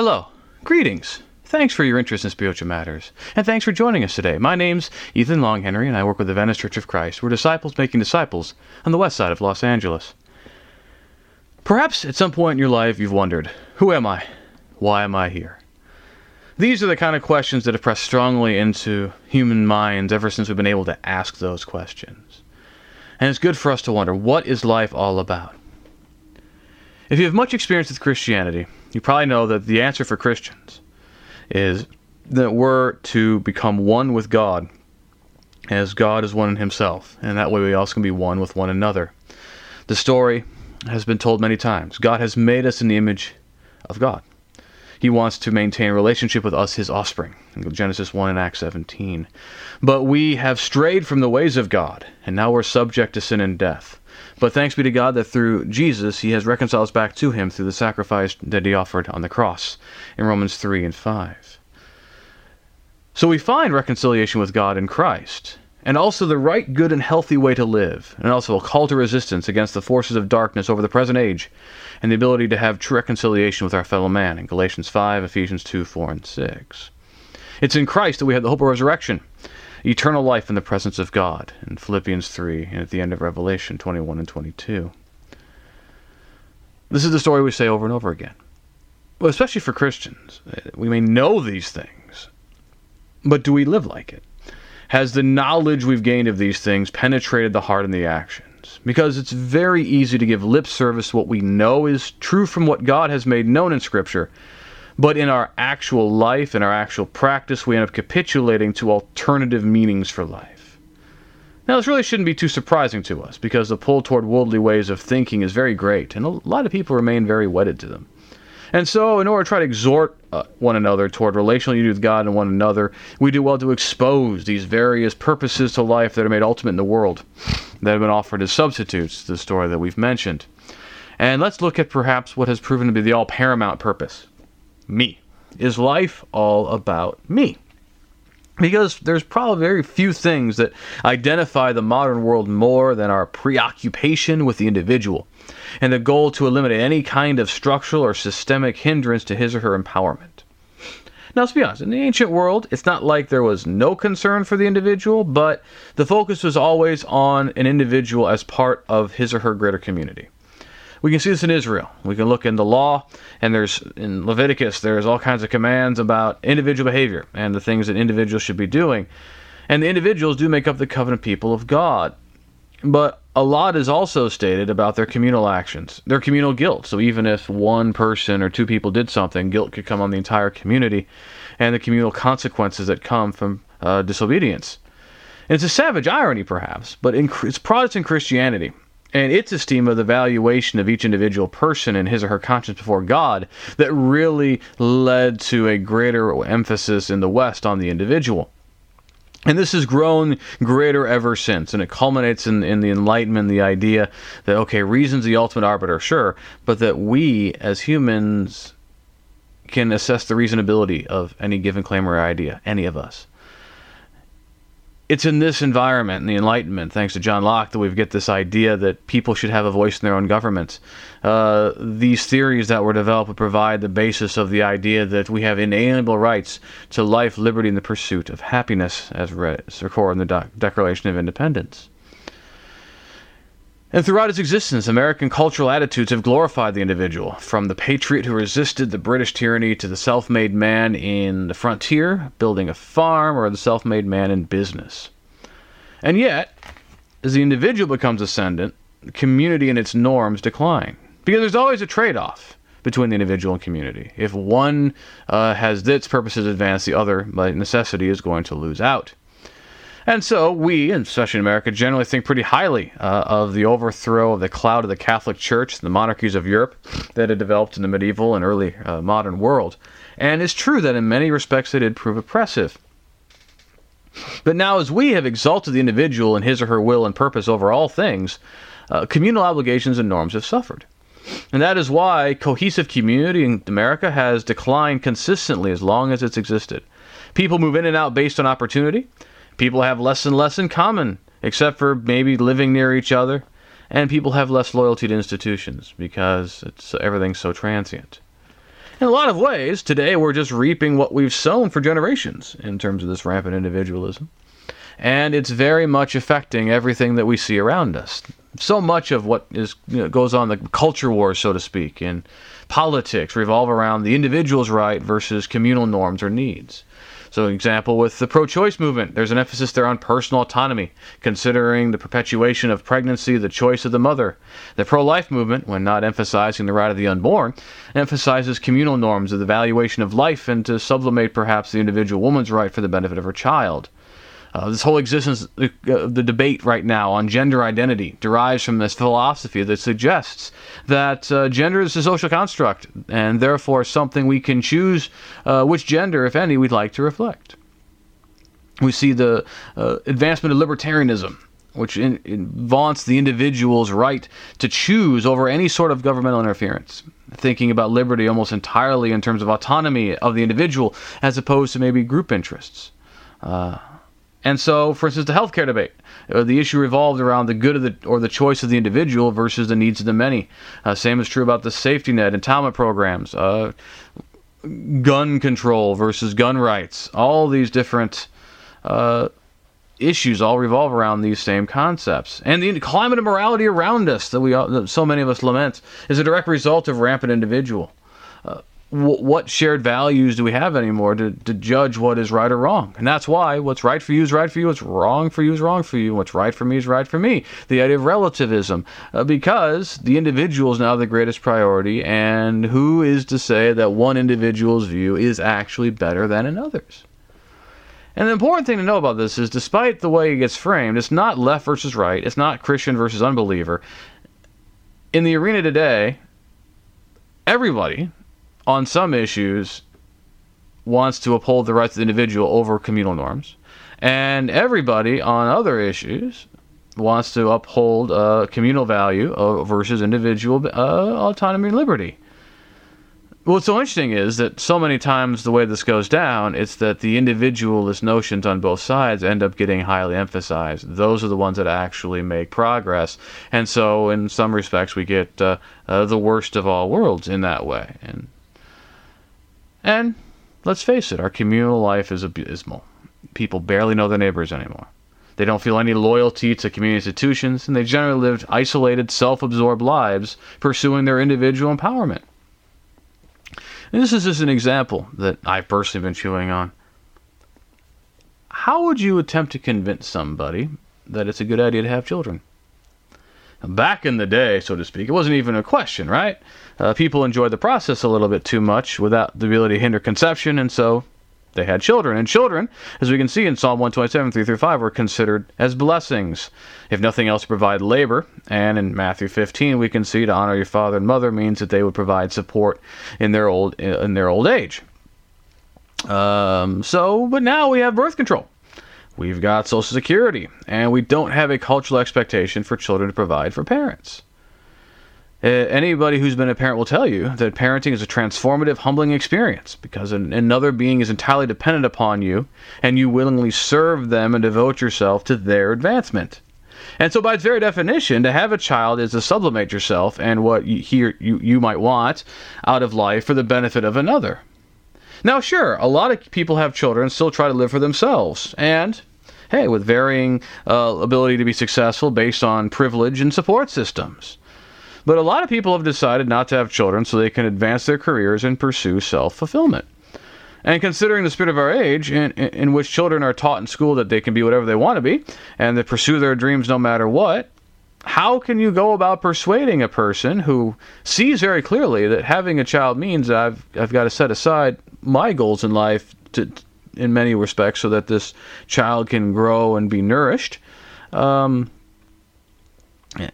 Hello, greetings. Thanks for your interest in spiritual matters, and thanks for joining us today. My name's Ethan Longhenry, and I work with the Venice Church of Christ. We're disciples making disciples on the west side of Los Angeles. Perhaps at some point in your life you've wondered, who am I? Why am I here? These are the kind of questions that have pressed strongly into human minds ever since we've been able to ask those questions. And it's good for us to wonder, what is life all about? If you have much experience with Christianity, you probably know that the answer for Christians is that we're to become one with God as God is one in himself, and that way we also can be one with one another. The story has been told many times. God has made us in the image of God. He wants to maintain relationship with us, his offspring. Genesis 1 and Acts 17. But we have strayed from the ways of God, and now we're subject to sin and death. But thanks be to God that through Jesus, He has reconciled us back to Him through the sacrifice that He offered on the cross in Romans 3 and 5. So we find reconciliation with God in Christ, and also the right, good, and healthy way to live, and also a call to resistance against the forces of darkness over the present age, and the ability to have true reconciliation with our fellow man in Galatians 5, Ephesians 2, 4, and 6. It's in Christ that we have the hope of resurrection eternal life in the presence of God in Philippians 3 and at the end of Revelation 21 and 22. This is the story we say over and over again. Well, especially for Christians. We may know these things, but do we live like it? Has the knowledge we've gained of these things penetrated the heart and the actions? Because it's very easy to give lip service what we know is true from what God has made known in Scripture but in our actual life, in our actual practice, we end up capitulating to alternative meanings for life. Now, this really shouldn't be too surprising to us because the pull toward worldly ways of thinking is very great, and a lot of people remain very wedded to them. And so, in order to try to exhort uh, one another toward relational unity with God and one another, we do well to expose these various purposes to life that are made ultimate in the world, that have been offered as substitutes to the story that we've mentioned. And let's look at perhaps what has proven to be the all paramount purpose me. Is life all about me? Because there's probably very few things that identify the modern world more than our preoccupation with the individual and the goal to eliminate any kind of structural or systemic hindrance to his or her empowerment. Now, let's be honest, in the ancient world, it's not like there was no concern for the individual, but the focus was always on an individual as part of his or her greater community. We can see this in Israel. We can look in the law, and there's in Leviticus, there's all kinds of commands about individual behavior and the things that individuals should be doing. And the individuals do make up the covenant people of God. But a lot is also stated about their communal actions, their communal guilt. So even if one person or two people did something, guilt could come on the entire community and the communal consequences that come from uh, disobedience. And it's a savage irony, perhaps, but in, it's Protestant Christianity and its esteem of the valuation of each individual person and his or her conscience before God that really led to a greater emphasis in the West on the individual. And this has grown greater ever since, and it culminates in, in the Enlightenment, the idea that, okay, reason's the ultimate arbiter, sure, but that we as humans can assess the reasonability of any given claim or idea, any of us it's in this environment, in the Enlightenment, thanks to John Locke, that we get this idea that people should have a voice in their own governments. Uh, these theories that were developed provide the basis of the idea that we have inalienable rights to life, liberty, and the pursuit of happiness, as, recorded in the Declaration of Independence. And throughout its existence, American cultural attitudes have glorified the individual, from the patriot who resisted the British tyranny to the self made man in the frontier, building a farm, or the self made man in business. And yet, as the individual becomes ascendant, the community and its norms decline. Because there's always a trade off between the individual and community. If one uh, has its purposes advanced, the other, by necessity, is going to lose out. And so we, in America, generally think pretty highly uh, of the overthrow of the cloud of the Catholic Church, the monarchies of Europe that had developed in the medieval and early uh, modern world. And it's true that in many respects they did prove oppressive. But now, as we have exalted the individual in his or her will and purpose over all things, uh, communal obligations and norms have suffered. And that is why cohesive community in America has declined consistently as long as it's existed. People move in and out based on opportunity people have less and less in common, except for maybe living near each other, and people have less loyalty to institutions because it's everything's so transient. In a lot of ways, today we're just reaping what we've sown for generations in terms of this rampant individualism. And it's very much affecting everything that we see around us. So much of what is you know, goes on the culture wars, so to speak, in politics revolve around the individual's right versus communal norms or needs. So, example with the pro choice movement, there's an emphasis there on personal autonomy, considering the perpetuation of pregnancy the choice of the mother. The pro life movement, when not emphasizing the right of the unborn, emphasizes communal norms of the valuation of life and to sublimate perhaps the individual woman's right for the benefit of her child. Uh, this whole existence, uh, the debate right now on gender identity derives from this philosophy that suggests that uh, gender is a social construct and therefore something we can choose uh, which gender, if any, we'd like to reflect. We see the uh, advancement of libertarianism, which in, in vaunts the individual's right to choose over any sort of governmental interference thinking about liberty almost entirely in terms of autonomy of the individual as opposed to maybe group interests. Uh, and so, for instance, the healthcare debate, uh, the issue revolved around the good of the or the choice of the individual versus the needs of the many. Uh, same is true about the safety net, entitlement programs, uh, gun control versus gun rights. All these different uh, issues all revolve around these same concepts. And the climate of morality around us that we that so many of us lament is a direct result of rampant individual. What shared values do we have anymore to, to judge what is right or wrong? And that's why what's right for you is right for you, what's wrong for you is wrong for you, what's right for me is right for me. The idea of relativism, uh, because the individual is now the greatest priority, and who is to say that one individual's view is actually better than another's? And the important thing to know about this is despite the way it gets framed, it's not left versus right, it's not Christian versus unbeliever. In the arena today, everybody, on some issues wants to uphold the rights of the individual over communal norms, and everybody on other issues wants to uphold uh, communal value uh, versus individual uh, autonomy and liberty. What's so interesting is that so many times the way this goes down, it's that the individualist notions on both sides end up getting highly emphasized. Those are the ones that actually make progress, and so in some respects we get uh, uh, the worst of all worlds in that way. And and let's face it, our communal life is abysmal. People barely know their neighbors anymore. They don't feel any loyalty to community institutions, and they generally live isolated, self absorbed lives pursuing their individual empowerment. And this is just an example that I've personally been chewing on. How would you attempt to convince somebody that it's a good idea to have children? Back in the day, so to speak, it wasn't even a question, right? Uh, people enjoyed the process a little bit too much without the ability to hinder conception, and so they had children. And children, as we can see in Psalm 127, 3 through 5, were considered as blessings, if nothing else, provide labor. And in Matthew 15, we can see to honor your father and mother means that they would provide support in their old in their old age. Um, so, but now we have birth control. We've got Social Security, and we don't have a cultural expectation for children to provide for parents. Uh, anybody who's been a parent will tell you that parenting is a transformative, humbling experience because another being is entirely dependent upon you, and you willingly serve them and devote yourself to their advancement. And so, by its very definition, to have a child is to sublimate yourself and what you, he you, you might want out of life for the benefit of another. Now, sure, a lot of people have children and still try to live for themselves, and hey, with varying uh, ability to be successful based on privilege and support systems. But a lot of people have decided not to have children so they can advance their careers and pursue self fulfillment. And considering the spirit of our age, in, in, in, which children are taught in school that they can be whatever they want to be and they pursue their dreams no matter what, how can you go about persuading a person who sees very clearly that having a child means I've, I've got to set aside my goals in life to, in many respects so that this child can grow and be nourished. Um,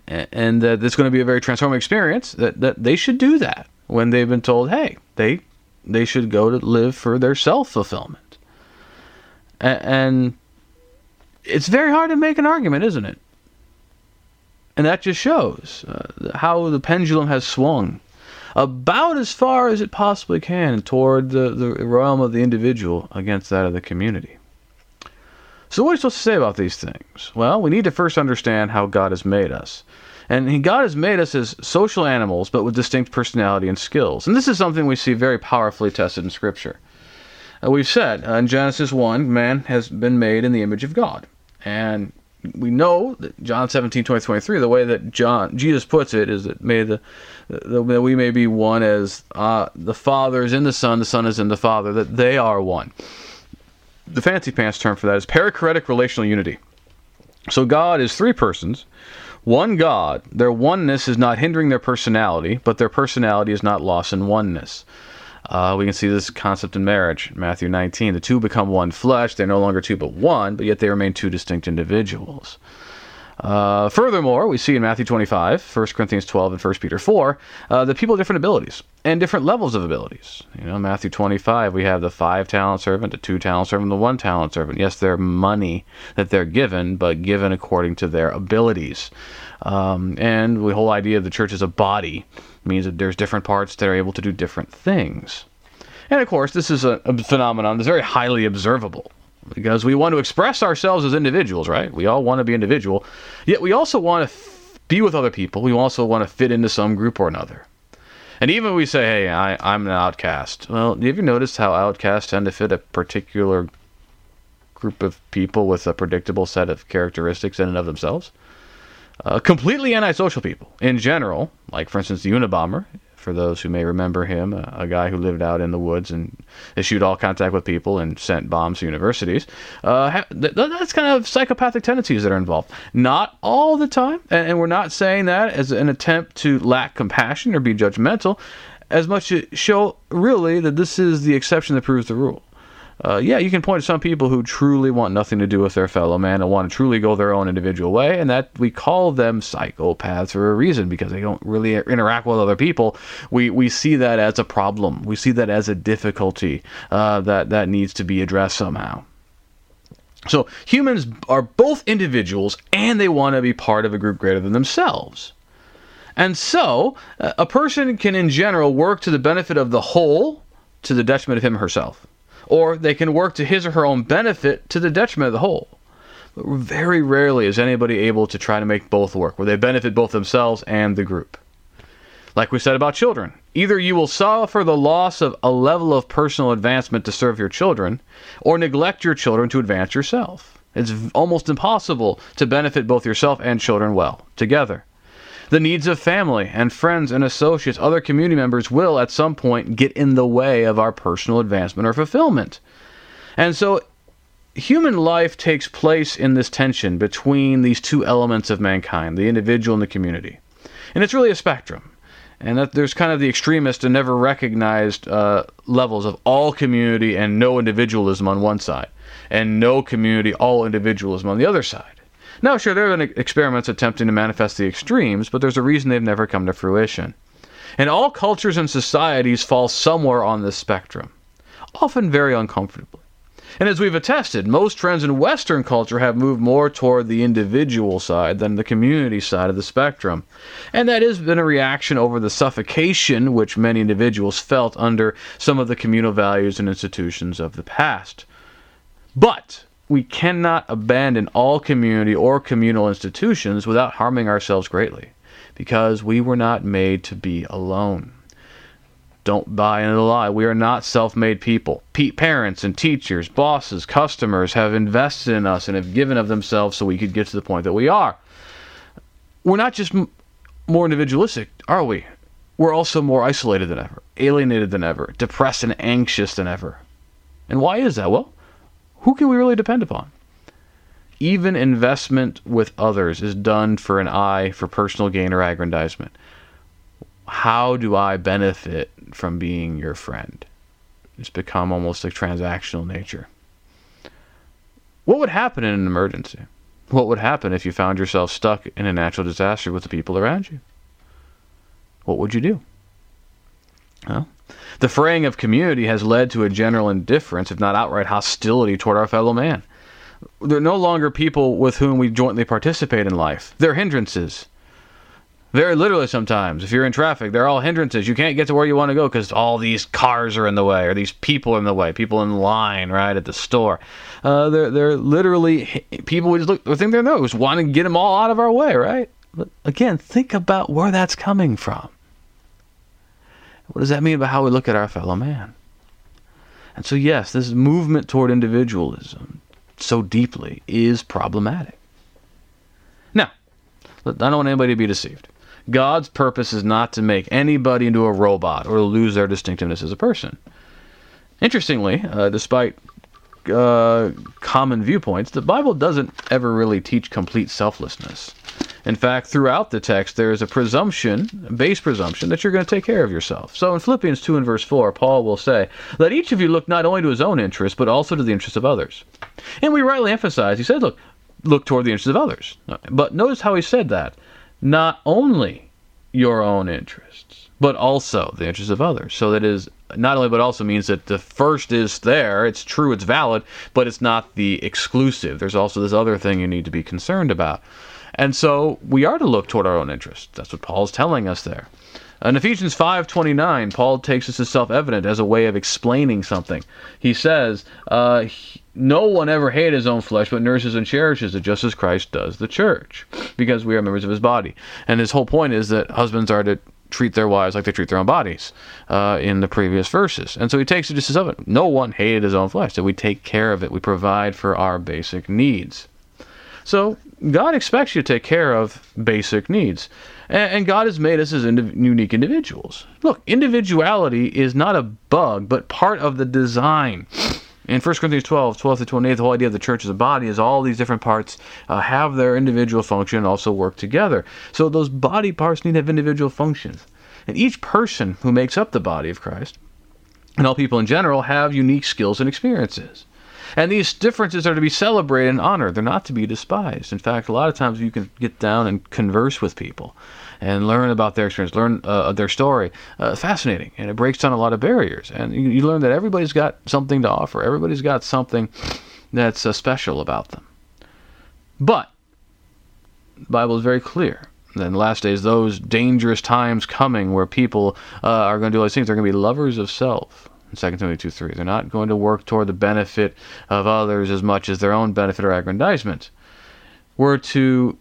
and that it's going to be a very transformative experience. That that they should do that when they've been told, hey, they they should go to live for their self fulfillment. And it's very hard to make an argument, isn't it? And that just shows uh, how the pendulum has swung about as far as it possibly can toward the, the realm of the individual against that of the community. So, what are you supposed to say about these things? Well, we need to first understand how God has made us. And God has made us as social animals, but with distinct personality and skills. And this is something we see very powerfully tested in Scripture. Uh, we've said uh, in Genesis 1, man has been made in the image of God. And we know that John 17, 20, 23, the way that John Jesus puts it is that may the, the that we may be one as uh, the Father is in the Son, the Son is in the Father, that they are one. The fancy pants term for that is perichoretic relational unity. So God is three persons, one God. Their oneness is not hindering their personality, but their personality is not lost in oneness. Uh, we can see this concept in marriage, Matthew 19. The two become one flesh. They're no longer two but one, but yet they remain two distinct individuals. Uh, furthermore, we see in Matthew 25, 1 Corinthians 12, and 1 Peter 4, uh, that people have different abilities and different levels of abilities. You know, Matthew 25, we have the five talent servant, the two talent servant, the one talent servant. Yes, they're money that they're given, but given according to their abilities. Um, and the whole idea of the church as a body means that there's different parts that are able to do different things. And of course, this is a phenomenon that's very highly observable because we want to express ourselves as individuals, right? We all want to be individual, yet we also want to be with other people. We also want to fit into some group or another. And even we say, hey, I, I'm an outcast, well, have you noticed how outcasts tend to fit a particular group of people with a predictable set of characteristics in and of themselves? Uh, completely antisocial people in general, like for instance the Unabomber, for those who may remember him, a, a, guy who lived out in the woods and eschewed all contact with people and sent bombs to universities. Uh, ha- th- that's kind of psychopathic tendencies that are involved. Not all the time, and, and we're not saying that as an attempt to lack compassion or be judgmental, as much to show really that this is the exception that proves the rule uh, yeah, you can point to some people who truly want nothing to do with their fellow man and want to truly go their own individual way, and that we call them psychopaths for a reason because they don't really interact with other people. We we see that as a problem. We see that as a difficulty uh, that that needs to be addressed somehow. So humans are both individuals, and they want to be part of a group greater than themselves. And so, uh, a person can, in general, work to the benefit of the whole, to the detriment of him or herself or they can work to his or her own benefit to the detriment of the whole. But very rarely is anybody able to try to make both work, where they benefit both themselves and the group. Like we said about children, either you will suffer the loss of a level of personal advancement to serve your children, or neglect your children to advance yourself. It's almost impossible to benefit both yourself and children well together. The needs of family and friends and associates, other community members will at some point get in the way of our personal advancement or fulfillment. And so human life takes place in this tension between these two elements of mankind, the individual and the community. And it's really a spectrum. And that there's kind of the extremist and never recognized uh, levels of all community and no individualism on one side, and no community, all individualism on the other side. Now, sure, there have been experiments attempting to manifest the extremes, but there's a reason they've never come to fruition. And all cultures and societies fall somewhere on this spectrum, often very uncomfortably. And as we've attested, most trends in Western culture have moved more toward the individual side than the community side of the spectrum. And that has been a reaction over the suffocation which many individuals felt under some of the communal values and institutions of the past. But we cannot abandon all community or communal institutions without harming ourselves greatly because we were not made to be alone. Don't buy into the lie. We are not self made people. parents and teachers, bosses, customers have invested in us and have given of themselves so we could get to the point that we are. We're not just m- more individualistic, are we? We're also more isolated than ever, alienated than ever, depressed and anxious than ever. And why is that? Well, who can we really depend upon? Even investment with others is done for an eye for personal gain or aggrandizement. How do I benefit from being your friend? It's become almost a transactional nature. What would happen in an emergency? What would happen if you found yourself stuck in a natural disaster with the people around you? What would you do? Well, the fraying of community has led to a general indifference, if not outright hostility, toward our fellow man. They're no longer people with whom we jointly participate in life. They're hindrances. Very literally, sometimes, if you're in traffic, they're all hindrances. You can't get to where you want to go because all these cars are in the way, or these people are in the way, people in line, right, at the store. Uh, they're, they're literally people we just look, think they're those, want to get them all out of our way, right? But again, think about where that's coming from. What does that mean about how we look at our fellow man? And so, yes, this movement toward individualism so deeply is problematic. Now, I don't want anybody to be deceived. God's purpose is not to make anybody into a robot or lose their distinctiveness as a person. Interestingly, uh, despite uh, common viewpoints, the Bible doesn't ever really teach complete selflessness. In fact, throughout the text, there is a presumption, base presumption, that you're going to take care of yourself. So in Philippians 2 and verse 4, Paul will say, Let each of you look not only to his own interest, but also to the interests of others. And we rightly emphasize, he said, Look, look toward the interests of others. But notice how he said that. Not only your own interests, but also the interests of others. So that is not only but also means that the first is there, it's true, it's valid, but it's not the exclusive. There's also this other thing you need to be concerned about. And so we are to look toward our own interests. That's what Paul's telling us there. In Ephesians 5:29, Paul takes this as self-evident as a way of explaining something. He says, uh, "No one ever hated his own flesh, but nurses and cherishes it, just as Christ does the church, because we are members of His body." And his whole point is that husbands are to treat their wives like they treat their own bodies uh, in the previous verses. And so he takes it just as evident. No one hated his own flesh. That we take care of it. We provide for our basic needs. So God expects you to take care of basic needs. And, God has made us as unique individuals. Look, individuality is not a bug, but part of the design. In 1 Corinthians 12, 12 to 28, the whole idea of the church as a body is all these different parts uh, have their individual function and also work together. So those body parts need to have individual functions. And each person who makes up the body of Christ, and all people in general, have unique skills and experiences. And these differences are to be celebrated and honored. They're not to be despised. In fact, a lot of times you can get down and converse with people and learn about their experience, learn uh, their story. Uh, fascinating. And it breaks down a lot of barriers. And you, you, learn that everybody's got something to offer, everybody's got something that's uh, special about them. But the Bible is very clear. In the last days, those dangerous times coming where people uh, are going to do all these things, they're going to be lovers of self 2 Timothy 2 3. They're not going to work toward the benefit of others as much as their own benefit or aggrandizement. We're to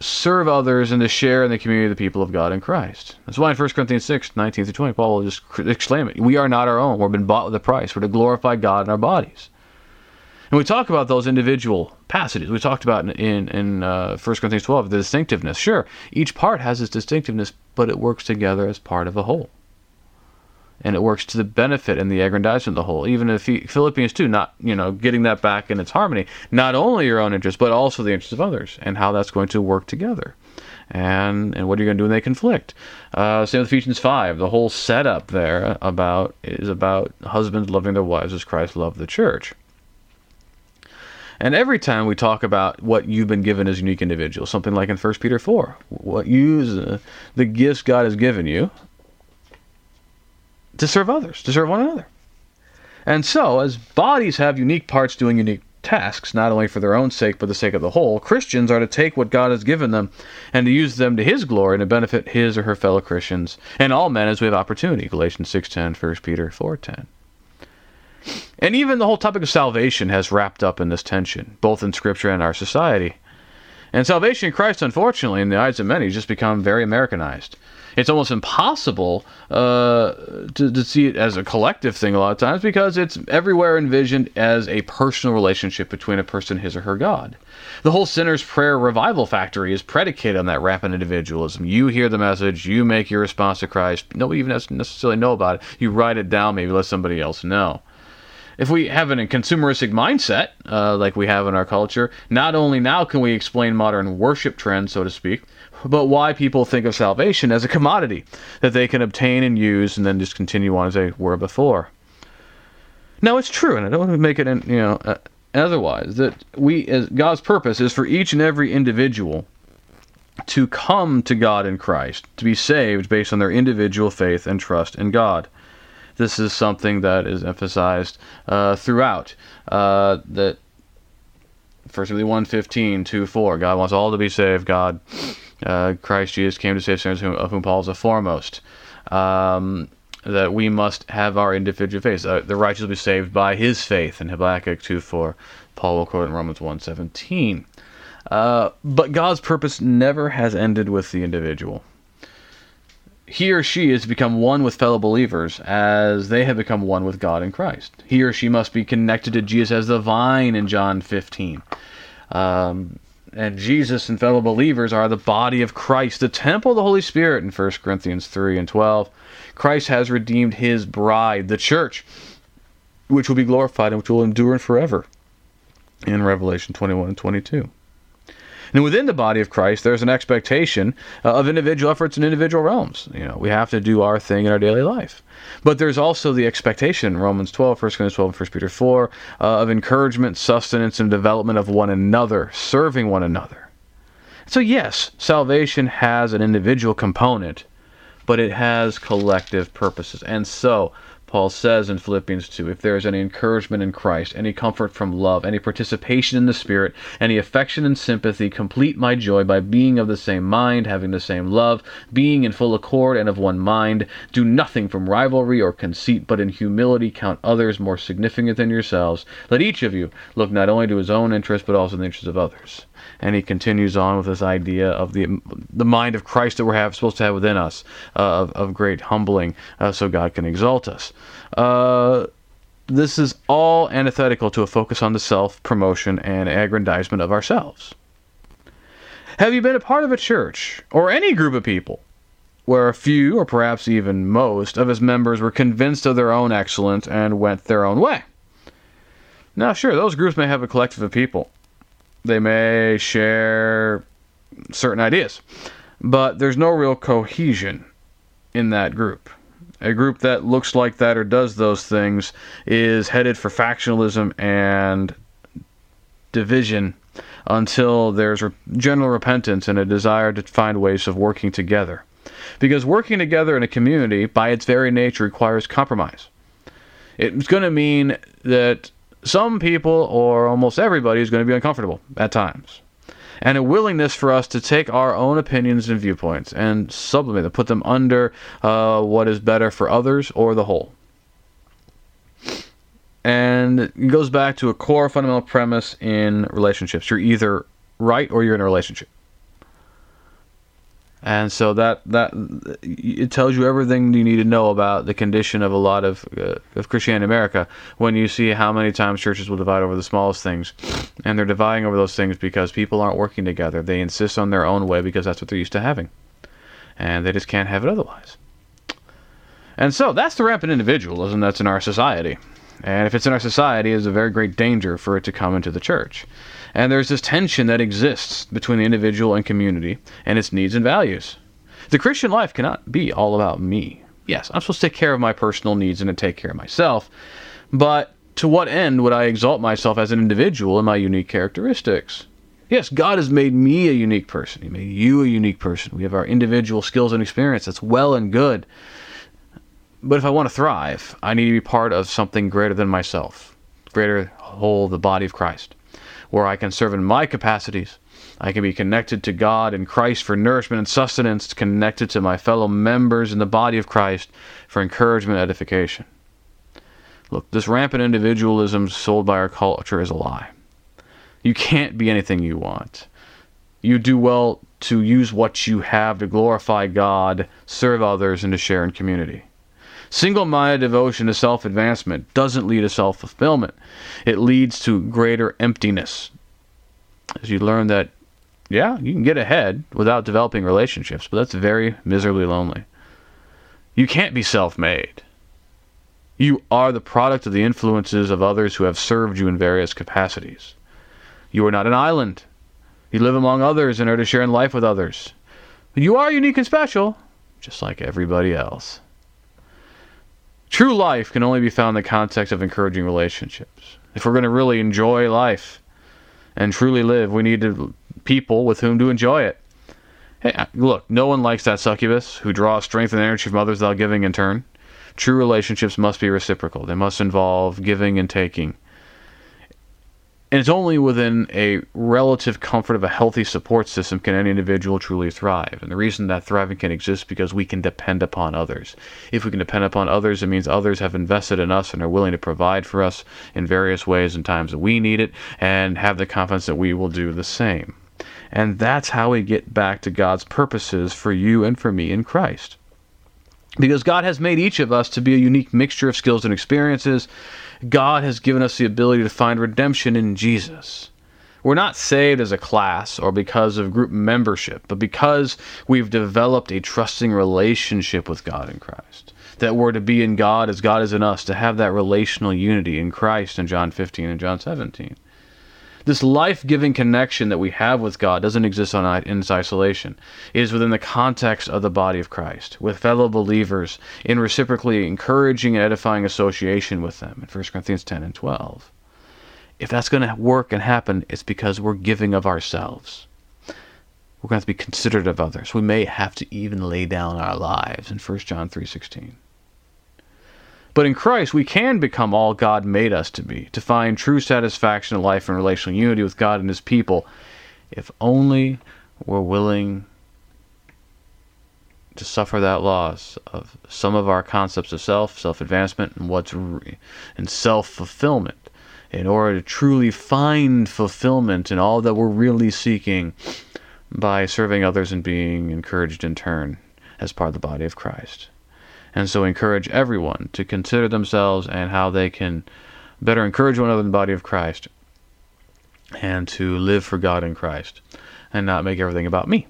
serve others and to share in the community of the people of God in Christ. That's why in 1 Corinthians 6, 19 through 20, Paul will just exclaim it. We are not our own. We've been bought with a price. We're to glorify God in our bodies. And we talk about those individual passages. We talked about in, in, uh, 1 Corinthians 12, the distinctiveness. Sure, each part has its distinctiveness, but it works together as part of a whole and it works to the benefit and the aggrandizement of the whole. Even if Philippians 2, not you know getting that back in its harmony, not only your own interest but also the interests of others, and how that's going to work together, and and what you're you going to do when they conflict? Uh, same with Ephesians 5. The whole setup there about is about husbands loving their wives as Christ loved the church. And every time we talk about what you've been given as unique individuals, something like in 1 Peter 4, what use uh, the gifts God has given you, to serve others, to serve one another. And so, as bodies have unique parts doing unique tasks, not only for their own sake, but the sake of the whole, Christians are to take what God has given them and to use them to His glory and to benefit His or her fellow Christians and all men as we have opportunity. Galatians 6.10, 1 Peter 4.10. And even the whole topic of salvation has wrapped up in this tension, both in Scripture and our society. And salvation in Christ, unfortunately, in the eyes of many, has just become very Americanized it's almost impossible uh, to, to see it as a collective thing a lot of times because it's everywhere envisioned as a personal relationship between a person his or her God. The whole sinner's prayer revival factory is predicated on that rampant individualism. You hear the message, you make your response to Christ. Nobody even has to necessarily know about it. You write it down, maybe let somebody else know if we have a consumeristic mindset, uh, like we have in our culture, not only now can we explain modern worship trends, so to speak, but why people think of salvation as a commodity that they can obtain and use and then just continue on as they were before. Now it's true, and I don't want to make it, you know, uh, otherwise that we, as God's purpose, is for each and every individual to come to God in Christ, to be saved based on their individual faith and trust in God. This is something that is emphasized uh, throughout. Uh, that First Timothy 1.15, 2, 4. God wants all to be saved. God uh, Christ Jesus came to save sinners, of whom Paul is the foremost. Um, that we must have our individual faith. Uh, the righteous will be saved by his faith in Habakkuk 2 4. Paul will quote in Romans 1 17. Uh, but God's purpose never has ended with the individual. He or she is to become one with fellow believers as they have become one with God in Christ. He or she must be connected to Jesus as the vine in John 15. Um, and Jesus and fellow believers are the body of Christ, the temple of the Holy Spirit in 1 Corinthians 3 and 12. Christ has redeemed his bride, the church, which will be glorified and which will endure forever in Revelation 21 and 22. And within the body of Christ, there's an expectation uh, of individual efforts in individual realms. You know, we have to do our thing in our daily life. But there's also the expectation, Romans 12, 1 Corinthians 12, and 1 Peter 4, uh, of encouragement, sustenance, and development of one another, serving one another. So, yes, salvation has an individual component, but it has collective purposes. And so, Paul says in Philippians 2 if there is any encouragement in Christ, any comfort from love, any participation in the Spirit, any affection and sympathy, complete my joy by being of the same mind, having the same love, being in full accord and of one mind. Do nothing from rivalry or conceit, but in humility count others more significant than yourselves. Let each of you look not only to his own interest, but also the interests of others and he continues on with this idea of the the mind of Christ that we're have, supposed to have within us, uh, of, of great humbling, uh, so God can exalt us. Uh, this is all antithetical to a focus on the self promotion and aggrandizement of ourselves. Have you been a part of a church or any group of people where a few, or perhaps even most, of its members were convinced of their own excellence and went their own way? Now, sure, those groups may have a collective of people, they may share certain ideas, but there's no real cohesion in that group. A group that looks like that or does those things is headed for factionalism and division until there's general repentance and a desire to find ways of working together. Because working together in a community, by its very nature, requires compromise. It's going to mean that some people, or almost everybody, is going to be uncomfortable at times. And a willingness for us to take our own opinions and viewpoints and sublimate them, put them under uh, what is better for others or the whole. And it goes back to a core fundamental premise in relationships. You're either right or you're in a relationship and so that that it tells you everything you need to know about the condition of a lot of uh, of Christianity in America when you see how many times churches will divide over the smallest things, and they're dividing over those things because people aren't working together. They insist on their own way because that's what they're used to having, and they just can't have it otherwise. And so that's the rampant individualism that's in our society. And if it's in our society, it's a very great danger for it to come into the church. And there's this tension that exists between the individual and community and its needs and values. The Christian life cannot be all about me. Yes, I'm supposed to take care of my personal needs and to take care of myself, but to what end would I exalt myself as an individual in my unique characteristics? Yes, God has made me a unique person. He made you a unique person. We have our individual skills and experience. That's well and good. But if I want to thrive, I need to be part of something greater than myself, greater whole, the body of Christ where I can serve in my capacities. I can be connected to God and Christ for nourishment and sustenance, connected to my fellow members in the body of Christ for encouragement and edification. Look, this rampant individualism sold by our culture is a lie. You can't be anything you want. You do well to use what you have to glorify God, serve others, and to share in community. Single minded devotion to self advancement doesn't lead to self fulfillment, it leads to greater emptiness. As you learn that, yeah, you can get ahead without developing relationships, but that's very miserably lonely. You can't be self made. You are the product of the influences of others who have served you in various capacities. You are not an island. You live among others and are to share in life with others. You are unique and special, just like everybody else. True life can only be found in the context of encouraging relationships. If we're going to really enjoy life and truly live, we need to, people with whom to enjoy it. Hey, look, no one likes that succubus who draws strength and energy from others without giving in turn. True relationships must be reciprocal. They must involve giving and taking. And it's only within a relative comfort of a healthy support system can any individual truly thrive. And the reason that thriving can exist is because we can depend upon others. If we can depend upon others, it means others have invested in us and are willing to provide for us in various ways and times that we need it and have the confidence that we will do the same. And that's how we get back to God's purposes for you and for me in Christ. Because God has made each of us to be a unique mixture of skills and experiences, God has given us the ability to find redemption in Jesus. We're not saved as a class or because of group membership, but because we've developed a trusting relationship with God in Christ. That we're to be in God as God is in us, to have that relational unity in Christ in John 15 and John 17. This life giving connection that we have with God doesn't exist on, in isolation. It is within the context of the body of Christ, with fellow believers, in reciprocally encouraging and edifying association with them in 1 Corinthians 10 and 12. If that's going to work and happen, it's because we're giving of ourselves. We're going to have to be considerate of others. We may have to even lay down our lives in 1 John 3:16. But in Christ, we can become all God made us to be, to find true satisfaction in life and relational unity with God and His people, if only we're willing to suffer that loss of some of our concepts of self, self advancement, and what's re- and self fulfillment, in order to truly find fulfillment in all that we're really seeking by serving others and being encouraged in turn as part of the body of Christ and so encourage everyone to consider themselves and how they can better encourage one another in the body of Christ and to live for God in Christ and not make everything about me.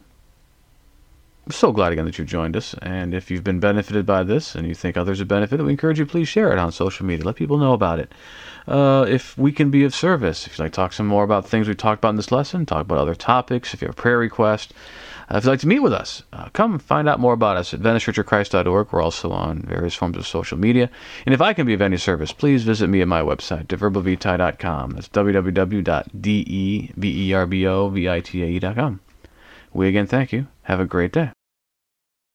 I'm so glad again that you've joined us. And if you've been benefited by this and you think others have benefited, we encourage you please share it on social media. Let people know about it. Uh, if we can be of service, if you'd like to talk some more about things we talked about in this lesson, talk about other topics, if you have a prayer request, uh, if you'd like to meet with us, uh, come find out more about us at VeniceChurchOfChrist.org. We're also on various forms of social media. And if I can be of any service, please visit me at my website, deverbovitae.com. That's www.deverbovitae.com. We again thank you. Have a great day.